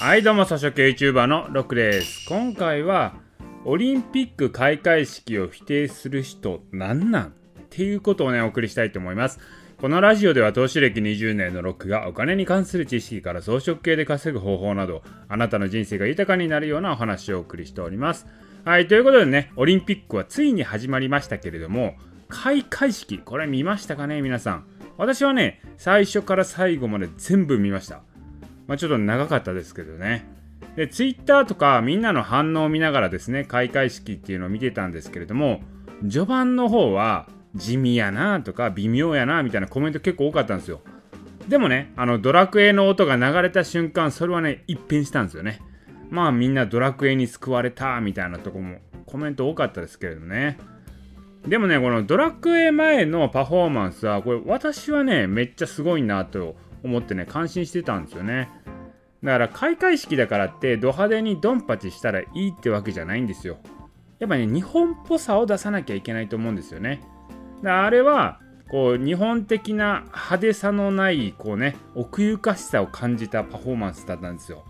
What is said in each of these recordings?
はいどうも草食 YouTuber のロックです今回はオリンピック開会式を否定する人なんなん？っていうことをねお送りしたいと思います。このラジオでは投資歴20年のロックがお金に関する知識から装飾系で稼ぐ方法などあなたの人生が豊かになるようなお話をお送りしております。はいということでねオリンピックはついに始まりましたけれども開会式これ見ましたかね皆さん。私はね最初から最後まで全部見ました。まあ、ちょっと長かったですけどね。で、ツイッターとかみんなの反応を見ながらですね、開会式っていうのを見てたんですけれども、序盤の方は地味やなとか微妙やなみたいなコメント結構多かったんですよ。でもね、あのドラクエの音が流れた瞬間、それはね、一変したんですよね。まあみんなドラクエに救われたみたいなとこもコメント多かったですけれどね。でもね、このドラクエ前のパフォーマンスは、これ私はね、めっちゃすごいなと思ってね、感心してたんですよね。だから開会式だからってド派手にドンパチしたらいいってわけじゃないんですよ。やっぱね、日本っぽさを出さなきゃいけないと思うんですよね。だからあれは、こう、日本的な派手さのない、こうね、奥ゆかしさを感じたパフォーマンスだったんですよ。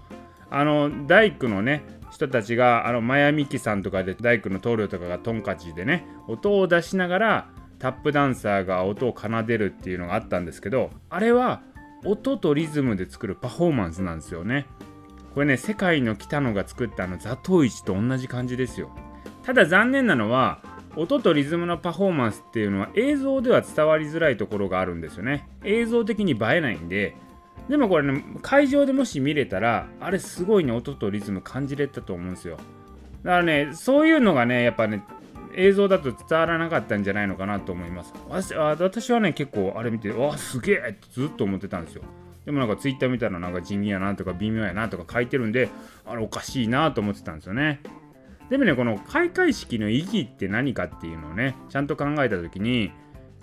あの、大工のね、人たちが、あの、マヤミキさんとかで大工の棟梁とかがトンカチでね、音を出しながら、タップダンサーが音を奏でるっていうのがあったんですけど、あれは音とリズムで作るパフォーマンスなんですよね。これね、世界の北野が作ったあのザトウイチと同じ感じですよ。ただ残念なのは、音とリズムのパフォーマンスっていうのは映像では伝わりづらいところがあるんですよね。映像的に映えないんで、でもこれね、会場でもし見れたら、あれすごいね、音とリズム感じれたと思うんですよ。だからね、そういうのがね、やっぱね、映像だと伝わらなかったんじゃないのかなと思います。私はね、結構あれ見て、わあすげえってずっと思ってたんですよ。でもなんかツイッター見たらなんか地味やなとか微妙やなとか書いてるんで、あれおかしいなと思ってたんですよね。でもね、この開会式の意義って何かっていうのをね、ちゃんと考えた時に、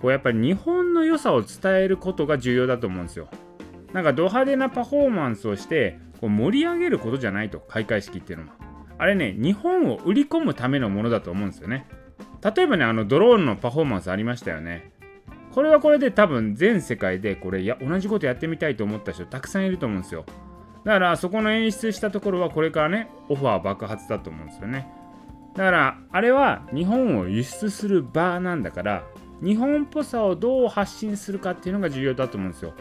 こうやっぱり日本の良さを伝えることが重要だと思うんですよ。なんかド派手なパフォーマンスをしてこう盛り上げることじゃないと開会式っていうのはあれね日本を売り込むためのものだと思うんですよね例えばね、あのドローンのパフォーマンスありましたよね。これはこれで多分全世界でこれや同じことやってみたいと思った人たくさんいると思うんですよ。だからそこの演出したところはこれからね、オファー爆発だと思うんですよね。だからあれは日本を輸出する場なんだから、日本っぽさをどう発信するかっていうのが重要だと思うんですよ。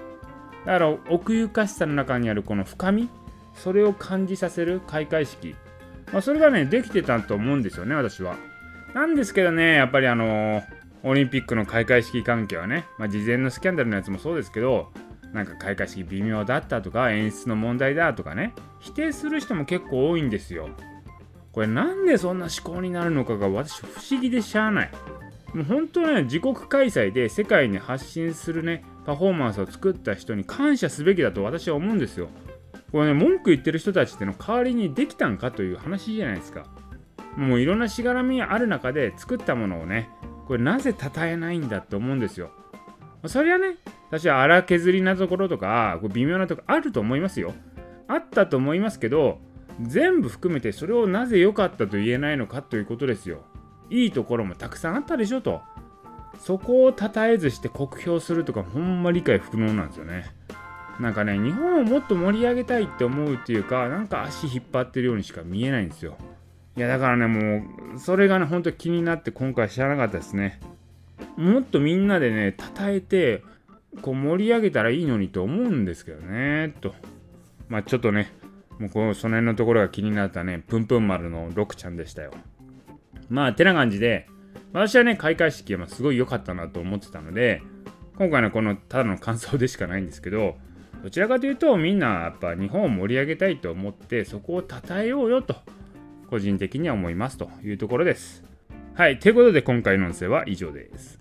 だから奥ゆかしさの中にあるこの深み、それを感じさせる開会式。まあ、それがね、できてたと思うんですよね、私は。なんですけどね、やっぱりあの、オリンピックの開会式関係はね、まあ、事前のスキャンダルのやつもそうですけど、なんか開会式微妙だったとか、演出の問題だとかね、否定する人も結構多いんですよ。これなんでそんな思考になるのかが私不思議でしゃあない。もう本当ね、自国開催で世界に発信するね、パフォーマンスを作った人に感謝すべきだと私は思うんですよ。これね、文句言ってる人たちっての代わりにできたんかという話じゃないですか。もういろんなしがらみある中で作ったものをねこれなぜ称えないんだって思うんですよ。それはね私は荒削りなところとか微妙なところあると思いますよ。あったと思いますけど全部含めてそれをなぜ良かったと言えないのかということですよ。いいところもたくさんあったでしょと。そこを称えずして酷評するとかほんま理解不能なんですよね。なんかね日本をもっと盛り上げたいって思うっていうかなんか足引っ張ってるようにしか見えないんですよ。いやだからねもうそれがねほんと気になって今回知らなかったですね。もっとみんなでね称えてこう盛り上げたらいいのにと思うんですけどねと。まあちょっとねもうこのその辺のところが気になったねぷんぷん丸のロクちゃんでしたよ。まあてな感じで私はね開会式はすごい良かったなと思ってたので今回のこのただの感想でしかないんですけどどちらかというとみんなやっぱ日本を盛り上げたいと思ってそこを称えようよと。個人的には思いますというところです。はい、ということで今回の音声は以上です。